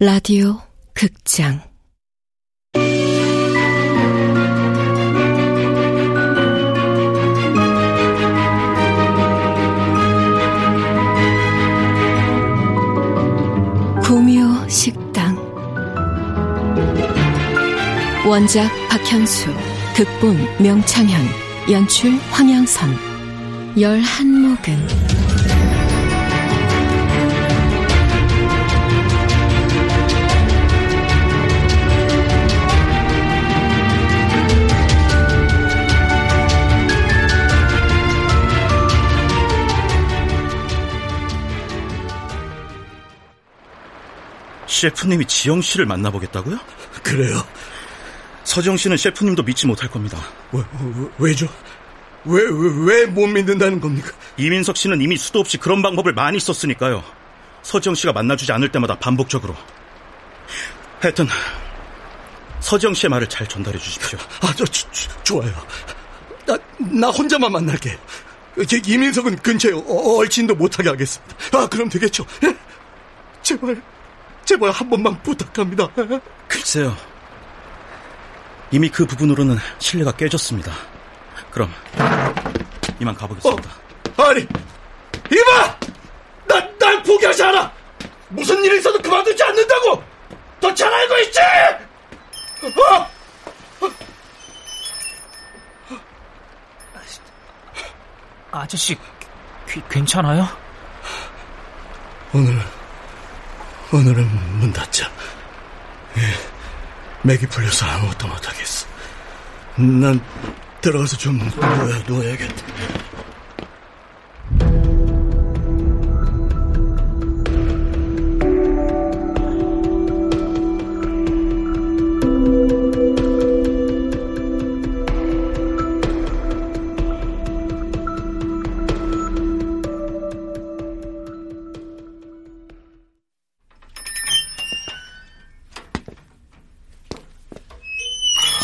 라디오 극장. 구묘 식 원작 박현수 극본 명창현 연출 황양선 열한 목은 셰프님이 지영 씨를 만나보겠다고요? 그래요. 서지영 씨는 셰프님도 믿지 못할 겁니다. 왜, 왜, 죠 왜, 왜 못 믿는다는 겁니까? 이민석 씨는 이미 수도 없이 그런 방법을 많이 썼으니까요. 서지영 씨가 만나주지 않을 때마다 반복적으로. 하여튼, 서지영 씨의 말을 잘 전달해 주십시오. 아, 저, 저, 저 좋아요. 나, 나 혼자만 만날게. 이민석은 근처에 얼씬도 못하게 하겠습니다. 아, 그럼 되겠죠? 예? 제발. 제발 한 번만 부탁합니다. 글쎄요. 이미 그 부분으로는 신뢰가 깨졌습니다. 그럼 이만 가보겠습니다. 어, 아니, 이봐! 나, 날 포기하지 않아! 무슨 일이 있어도 그만두지 않는다고! 더잘 알고 있지! 어? 아저씨, 귀, 괜찮아요? 오늘 오늘은 문 닫자. 예, 맥이 풀려서 아무것도 못하겠어. 난 들어가서 좀 누워야, 누워야겠다.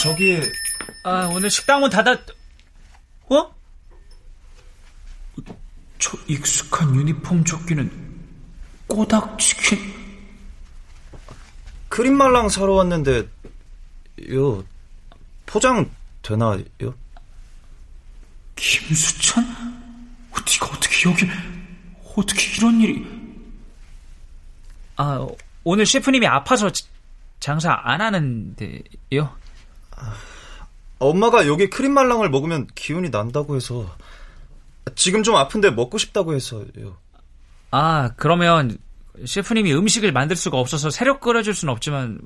저기, 아, 오늘 식당 문 닫았, 어? 저 익숙한 유니폼 조끼는 꼬닥치킨. 크림 말랑 사러 왔는데, 요, 포장 되나요? 김수찬? 네가 어떻게 여기, 어떻게 이런 일이. 아, 오늘 셰프님이 아파서 장사 안 하는데요? 엄마가 여기 크림 말랑을 먹으면 기운이 난다고 해서 지금 좀 아픈데 먹고 싶다고 해서요. 아, 그러면 셰프님이 음식을 만들 수가 없어서 새로 끓여줄 수는 없지만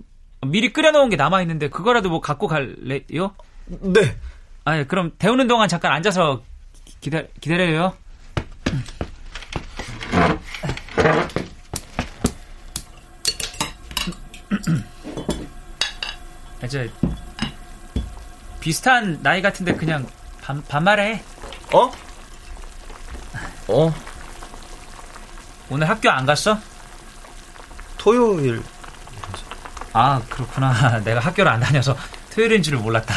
미리 끓여놓은 게 남아 있는데 그거라도 뭐 갖고 갈래요? 네. 아, 그럼 데우는 동안 잠깐 앉아서 기다, 기다려요. 이제 비슷한 나이 같은데 그냥 반, 반말해. 어? 어. 오늘 학교 안 갔어? 토요일. 아, 그렇구나. 내가 학교를 안 다녀서 토요일인 줄을 몰랐다.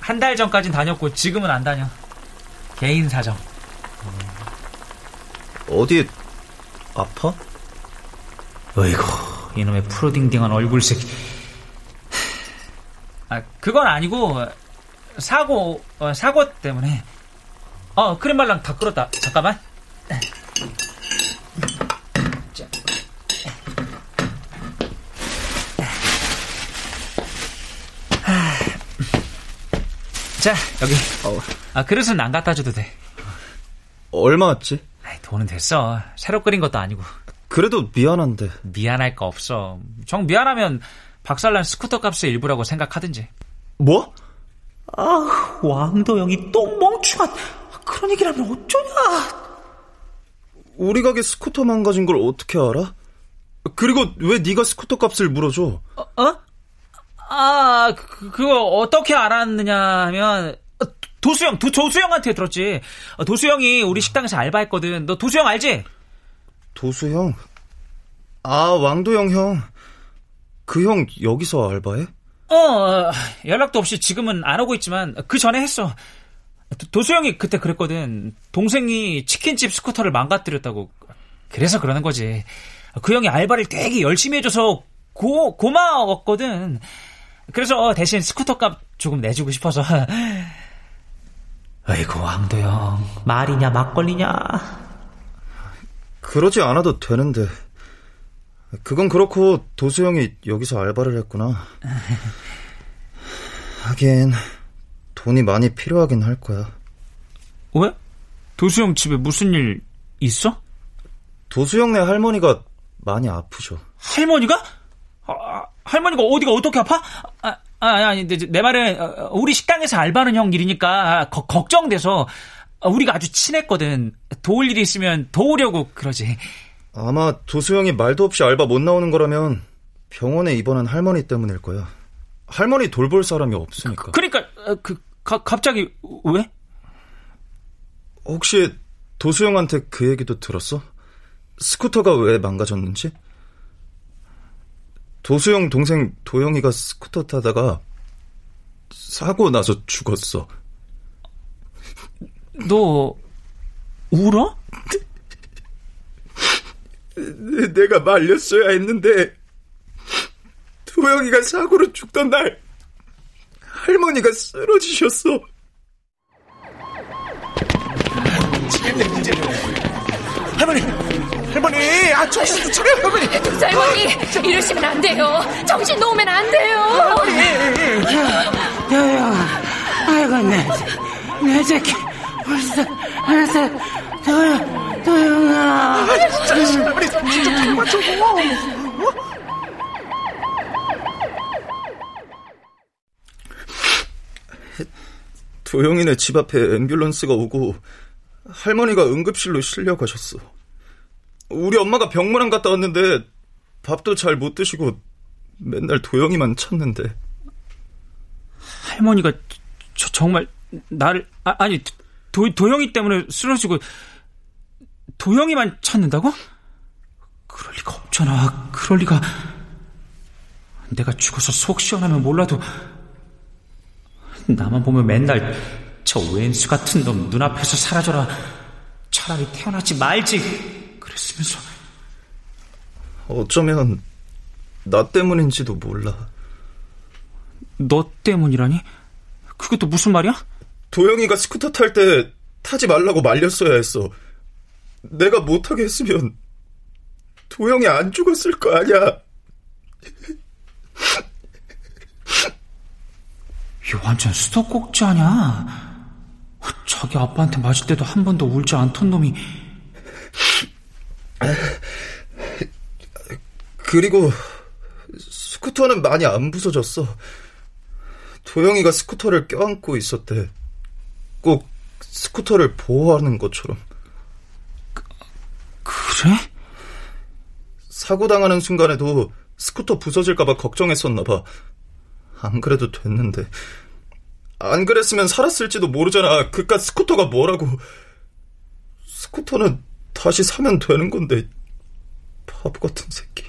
한 달 전까진 다녔고 지금은 안 다녀. 개인 사정. 어디 아파? 어이구, 이놈의 프로딩딩한 얼굴색. 아, 그건 아니고 사고 어, 사고 때문에. 어, 크림말랑 다 끓었다. 잠깐만. 자, 여기. 어. 아, 그릇은 안 갖다 줘도 돼. 얼마였지? 아이, 돈은 됐어. 새로 끓인 것도 아니고. 그래도 미안한데. 미안할 거 없어. 정 미안하면 박살난 스쿠터 값의 일부라고 생각하든지. 뭐? 아, 왕도영이 똥 멍충한 그런 얘기를 하면 어쩌냐? 우리 가게 스쿠터 망가진 걸 어떻게 알아? 그리고 왜 네가 스쿠터 값을 물어줘? 어? 어? 아, 그, 그거 어떻게 알았느냐 하면 도수영, 도, 조수영한테 들었지. 도수영이 우리 식당에서 알바했거든. 너 도수영 알지? 도수형? 아, 왕도영 형. 그 형 여기서 알바해? 어, 연락도 없이 지금은 안 오고 있지만 그 전에 했어. 도수영이 그때 그랬거든. 동생이 치킨집 스쿠터를 망가뜨렸다고. 그래서 그러는 거지. 그 형이 알바를 되게 열심히 해줘서 고, 고마웠거든. 그래서 대신 스쿠터 값 조금 내주고 싶어서. 아이고, 왕도영. 말이냐, 막걸리냐. 그러지 않아도 되는데. 그건 그렇고 도수 형이 여기서 알바를 했구나. 하긴 돈이 많이 필요하긴 할 거야. 왜? 도수 형 집에 무슨 일 있어? 도수 형네 할머니가 많이 아프셔. 할머니가? 아, 할머니가 어디가 어떻게 아파? 아, 아 아니, 내, 내 말은 어, 우리 식당에서 알바하는 형 일이니까 거, 걱정돼서 우리가 아주 친했거든. 도울 일이 있으면 도우려고 그러지. 아마 도수형이 말도 없이 알바 못 나오는 거라면 병원에 입원한 할머니 때문일 거야. 할머니 돌볼 사람이 없으니까. 그, 러니까 그 가, 갑자기 왜? 혹시 도수형한테 그 얘기도 들었어? 스쿠터가 왜 망가졌는지? 도수형 동생 도영이가 스쿠터 타다가 사고 나서 죽었어. 너 울어? 내가 말렸어야 했는데 도영이가 사고로 죽던 날 할머니가 쓰러지셨어. 할머니, 할머니, 아 정신 차려, 할머니. 할머니, 이러시면 안 돼요. 정신 놓으면 안 돼요. 도영아, 아이고 내, 내 새끼 벌써 벌써 도영, 도영아. 할머니, 진짜 정말 저거. 도영이네 집 앞에 앰뷸런스가 오고 할머니가 응급실로 실려 가셨어. 우리 엄마가 병문안 갔다 왔는데 밥도 잘 못 드시고 맨날 도영이만 찾는데. 할머니가 저, 정말 나를 아, 니 도, 도영이 때문에 쓰러지고 도영이만 찾는다고? 그럴 리가 없잖아. 그럴 리가. 내가 죽어서 속 시원하면 몰라도 나만 보면 맨날 저 왼수 같은 놈 눈앞에서 사라져라. 차라리 태어나지 말지. 그랬으면서. 어쩌면 나 때문인지도 몰라. 너 때문이라니? 그게 또 무슨 말이야? 도영이가 스쿠터 탈 때 타지 말라고 말렸어야 했어. 내가 못하게 했으면 도영이 안 죽었을 거 아니야. 이 완전 수도꼭지 아냐? 자기 아빠한테 맞을 때도 한 번도 울지 않던 놈이. 그리고 스쿠터는 많이 안 부서졌어. 도영이가 스쿠터를 껴안고 있었대. 꼭 스쿠터를 보호하는 것처럼. 그, 그래? 사고 당하는 순간에도 스쿠터 부서질까봐 걱정했었나봐. 안 그래도 됐는데. 안 그랬으면 살았을지도 모르잖아. 그깟 스쿠터가 뭐라고. 스쿠터는 다시 사면 되는 건데. 바보 같은 새끼.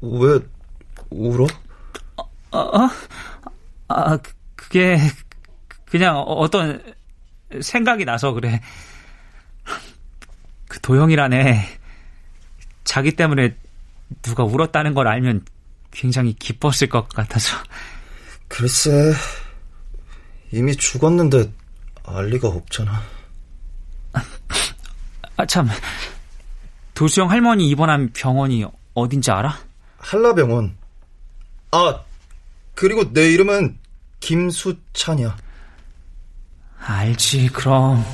왜 울어? 어, 어? 아, 그, 그게 그냥 어떤 생각이 나서 그래. 그 도영이라네. 자기 때문에 누가 울었다는 걸 알면 굉장히 기뻤을 것 같아서. 글쎄, 이미 죽었는데 알 리가 없잖아. 아, 참. 도수영 할머니 입원한 병원이 어딘지 알아? 한라병원. 아, 그리고 내 이름은 김수찬이야. 알지, 그럼.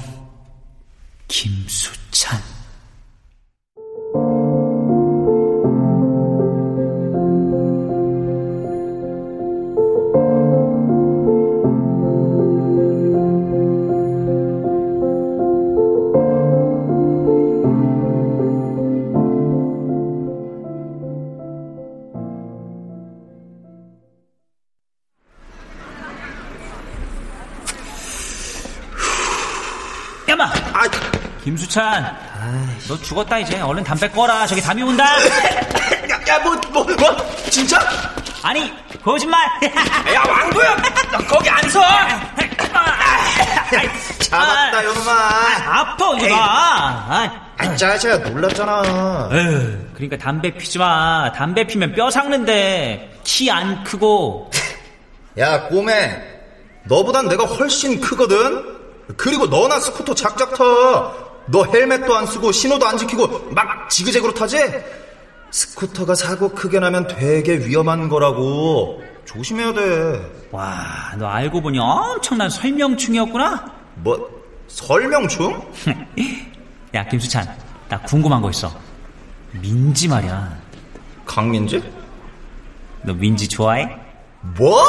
김수찬. 아, 김수찬, 아이씨. 너 죽었다 이제. 얼른 담배 꺼라. 저기 담이 온다. 야, 야, 뭐, 뭐, 뭐, 진짜? 아니, 거짓말. 야, 왕구야, 너 거기 안 서. 잡았다, 요놈아. 아, 아파 이거 봐. 아, 짜샤 놀랐잖아. 에휴, 그러니까 담배 피지 마. 담배 피면 뼈 상는데 키 안 크고. 야, 꼬매. 너보단 내가 훨씬 크거든. 그리고 너나 스쿠터 작작 타. 너 헬멧도 안 쓰고 신호도 안 지키고 막 지그재그로 타지? 스쿠터가 사고 크게 나면 되게 위험한 거라고. 조심해야 돼. 와, 너 알고 보니 엄청난 설명충이었구나. 뭐, 설명충? 야, 김수찬, 나 궁금한 거 있어. 민지 말이야. 강민지? 너 민지 좋아해? 뭐?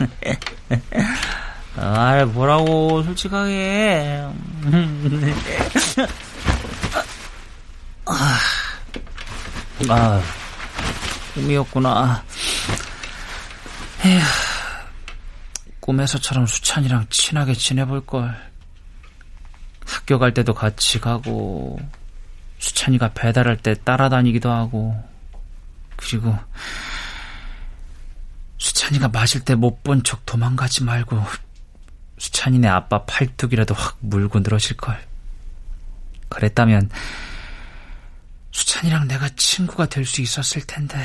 아, 뭐라고 솔직하게. 아, 아, 꿈이었구나. 에휴, 꿈에서처럼 수찬이랑 친하게 지내볼 걸. 학교 갈 때도 같이 가고, 수찬이가 배달할 때 따라다니기도 하고, 그리고 수 찬이가 맞을 때못 본 척 도망가지 말고 수찬이네 아빠 팔뚝이라도 확 물고 늘어질 걸. 그랬다면 수찬이랑 내가 친구가 될 수 있었을 텐데.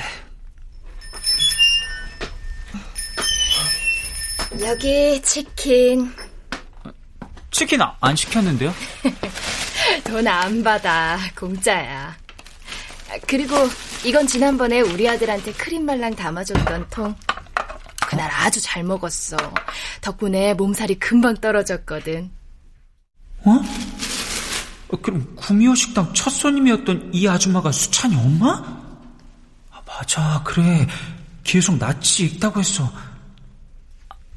여기 치킨. 치킨 아- 안 시켰는데요? 돈 안 받아. 공짜야. 그리고 이건 지난번에 우리 아들한테 크림 말랑 담아줬던 통. 그날 아주 잘 먹었어. 덕분에 몸살이 금방 떨어졌거든. 어? 어, 그럼 구미호 식당 첫 손님이었던 이 아줌마가 수찬이 엄마? 아, 맞아, 그래. 계속 낯이 익다고 했어.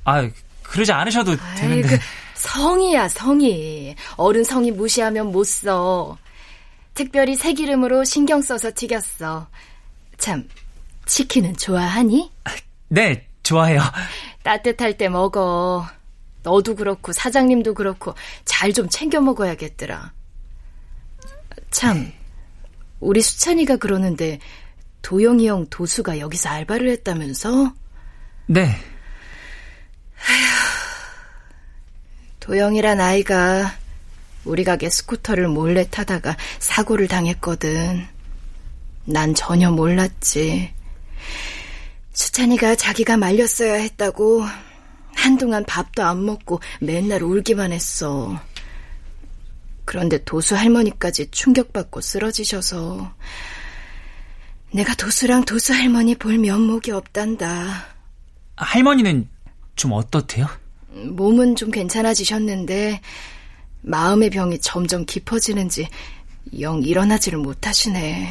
아, 그러지 않으셔도 되는데. 아이고, 성이야, 성이. 어른 성이 무시하면 못 써. 특별히 새기름으로 신경 써서 튀겼어. 참, 치킨은 좋아하니? 네, 좋아해요. 따뜻할 때 먹어. 너도 그렇고 사장님도 그렇고 잘 좀 챙겨 먹어야겠더라. 참, 우리 수찬이가 그러는데 도영이 형 도수가 여기서 알바를 했다면서? 네. 도영이란 아이가 우리 가게 스쿠터를 몰래 타다가 사고를 당했거든. 난 전혀 몰랐지. 수찬이가 자기가 말렸어야 했다고 한동안 밥도 안 먹고 맨날 울기만 했어. 그런데 도수 할머니까지 충격받고 쓰러지셔서 내가 도수랑 도수 할머니 볼 면목이 없단다. 할머니는 좀 어떻대요? 몸은 좀 괜찮아지셨는데 마음의 병이 점점 깊어지는지 영 일어나지를 못하시네.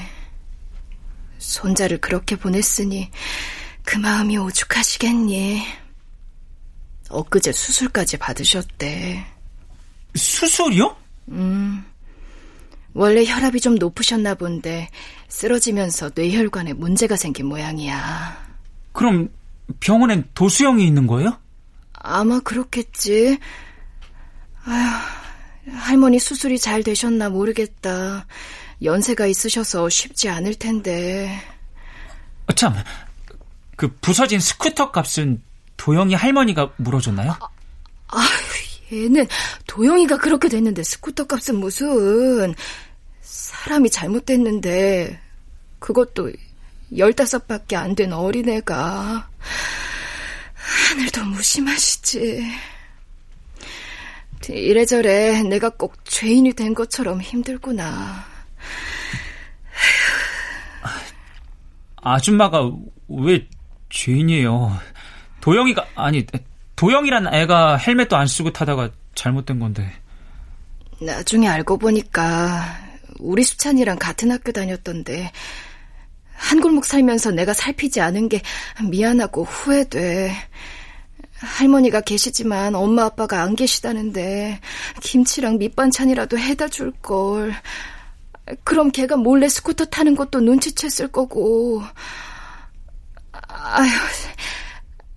손자를 그렇게 보냈으니 그 마음이 오죽하시겠니? 엊그제 수술까지 받으셨대. 수술이요? 원래 혈압이 좀 높으셨나 본데 쓰러지면서 뇌혈관에 문제가 생긴 모양이야. 그럼 병원엔 도수형이 있는 거예요? 아마 그렇겠지. 아휴, 할머니 수술이 잘 되셨나 모르겠다. 연세가 있으셔서 쉽지 않을 텐데. 어, 참, 그 부서진 스쿠터 값은 도영이 할머니가 물어줬나요? 얘는 도영이가 그렇게 됐는데 스쿠터 값은 무슨 사람이 잘못됐는데 그것도 열다섯밖에 안 된 어린애가 하늘도 무심하시지. 이래저래 내가 꼭 죄인이 된 것처럼 힘들구나. 아줌마가 왜 죄인이에요? 도영이가 아니 도영이란 애가 헬멧도 안 쓰고 타다가 잘못된 건데. 나중에 알고 보니까 우리 수찬이랑 같은 학교 다녔던데 한 골목 살면서 내가 살피지 않은 게 미안하고 후회돼. 할머니가 계시지만 엄마 아빠가 안 계시다는데 김치랑 밑반찬이라도 해다 줄 걸. 그럼 걔가 몰래 스쿠터 타는 것도 눈치챘을 거고. 아휴,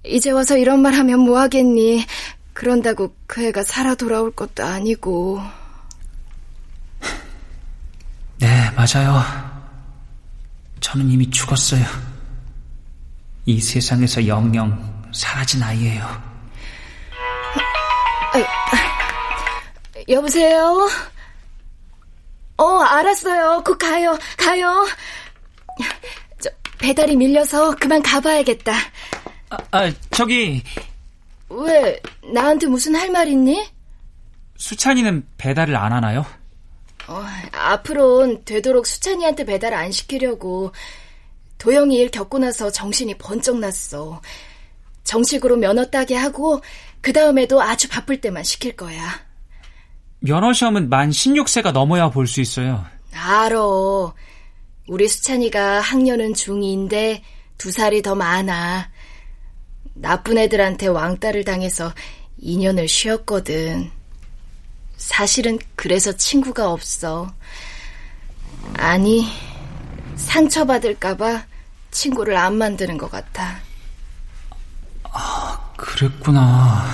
이제 와서 이런 말 하면 뭐 하겠니? 그런다고 그 애가 살아 돌아올 것도 아니고. 네, 맞아요. 저는 이미 죽었어요. 이 세상에서 영영 사라진 아이예요. 여보세요? 어, 알았어요. 곧 가요. 가요. 저, 배달이 밀려서 그만 가봐야겠다. 아, 아, 저기 왜, 나한테 무슨 할 말 있니? 수찬이는 배달을 안 하나요? 어, 앞으론 되도록 수찬이한테 배달 안 시키려고. 도영이 일 겪고 나서 정신이 번쩍 났어. 정식으로 면허 따게 하고, 그 다음에도 아주 바쁠 때만 시킬 거야. 면허 시험은 만 16세가 넘어야 볼 수 있어요. 알어. 우리 수찬이가 학년은 중2인데 두 살이 더 많아. 나쁜 애들한테 왕따를 당해서 2년을 쉬었거든. 사실은 그래서 친구가 없어. 아니, 상처받을까봐 친구를 안 만드는 것 같아. 그랬구나.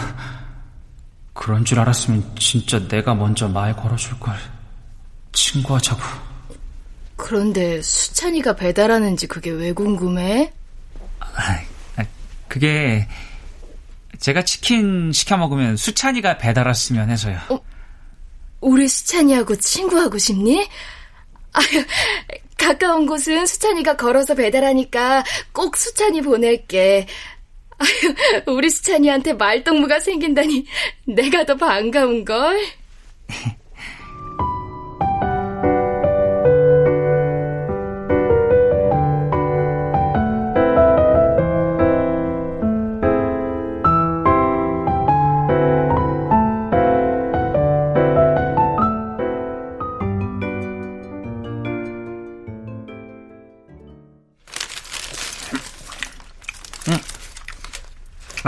그런 줄 알았으면 진짜 내가 먼저 말 걸어줄 걸. 친구하자고. 그런데 수찬이가 배달하는지 그게 왜 궁금해? 아, 그게 제가 치킨 시켜 먹으면 수찬이가 배달 왔으면 해서요. 우리 수찬이하고 친구하고 싶니? 아유, 가까운 곳은 수찬이가 걸어서 배달하니까 꼭 수찬이 보낼게. 아유, 우리 수찬이한테 말동무가 생긴다니 내가 더 반가운걸.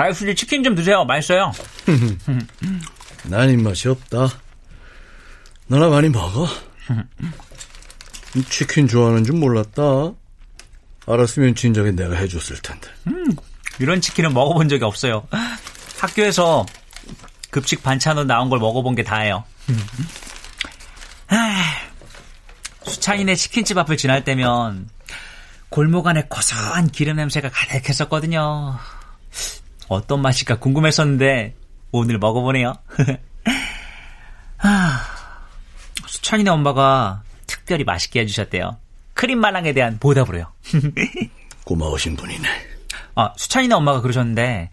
아이수지 치킨 좀 드세요. 맛있어요. 난 입맛이 없다. 너나 많이 먹어. 치킨 좋아하는 줄 몰랐다. 알았으면 진작에 내가 해줬을 텐데. 이런 치킨은 먹어본 적이 없어요. 학교에서 급식 반찬으로 나온 걸 먹어본 게 다예요. 수찬이네 치킨집 앞을 지날 때면 골목 안에 고소한 기름 냄새가 가득했었거든요. 어떤 맛일까 궁금했었는데 오늘 먹어보네요. 아, 수찬이네 엄마가 특별히 맛있게 해주셨대요. 크림 말랑에 대한 보답으로요. 고마우신 분이네. 아, 수찬이네 엄마가 그러셨는데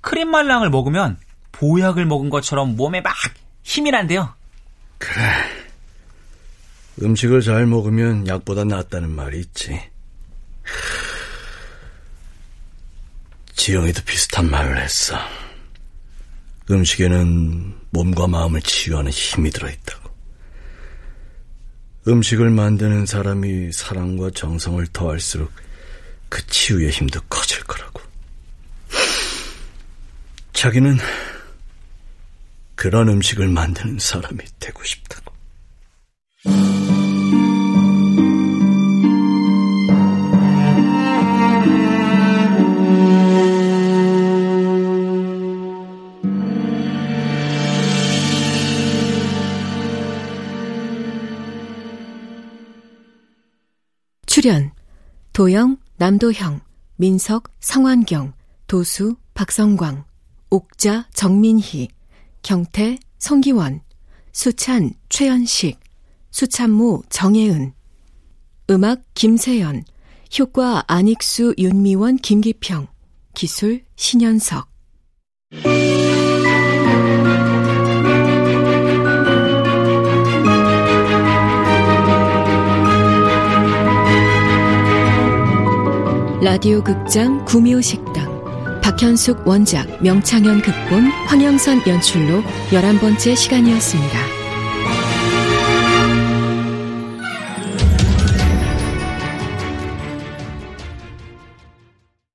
크림 말랑을 먹으면 보약을 먹은 것처럼 몸에 막 힘이 난대요. 그래. 음식을 잘 먹으면 약보다 낫다는 말이 있지. 지영이도 비슷한 말을 했어. 음식에는 몸과 마음을 치유하는 힘이 들어있다고. 음식을 만드는 사람이 사랑과 정성을 더할수록 그 치유의 힘도 커질 거라고. 자기는 그런 음식을 만드는 사람이 되고 싶다 도영, 남도형, 민석, 성환경, 도수, 박성광, 옥자, 정민희, 경태, 성기원, 수찬, 최연식, 수찬무, 정혜은, 음악 김세연, 효과 안익수, 윤미원, 김기평, 기술 신현석. 라디오 극장 구미호 식당 박현숙 원작 명창현 극본 황영선 연출로 11번째 시간이었습니다.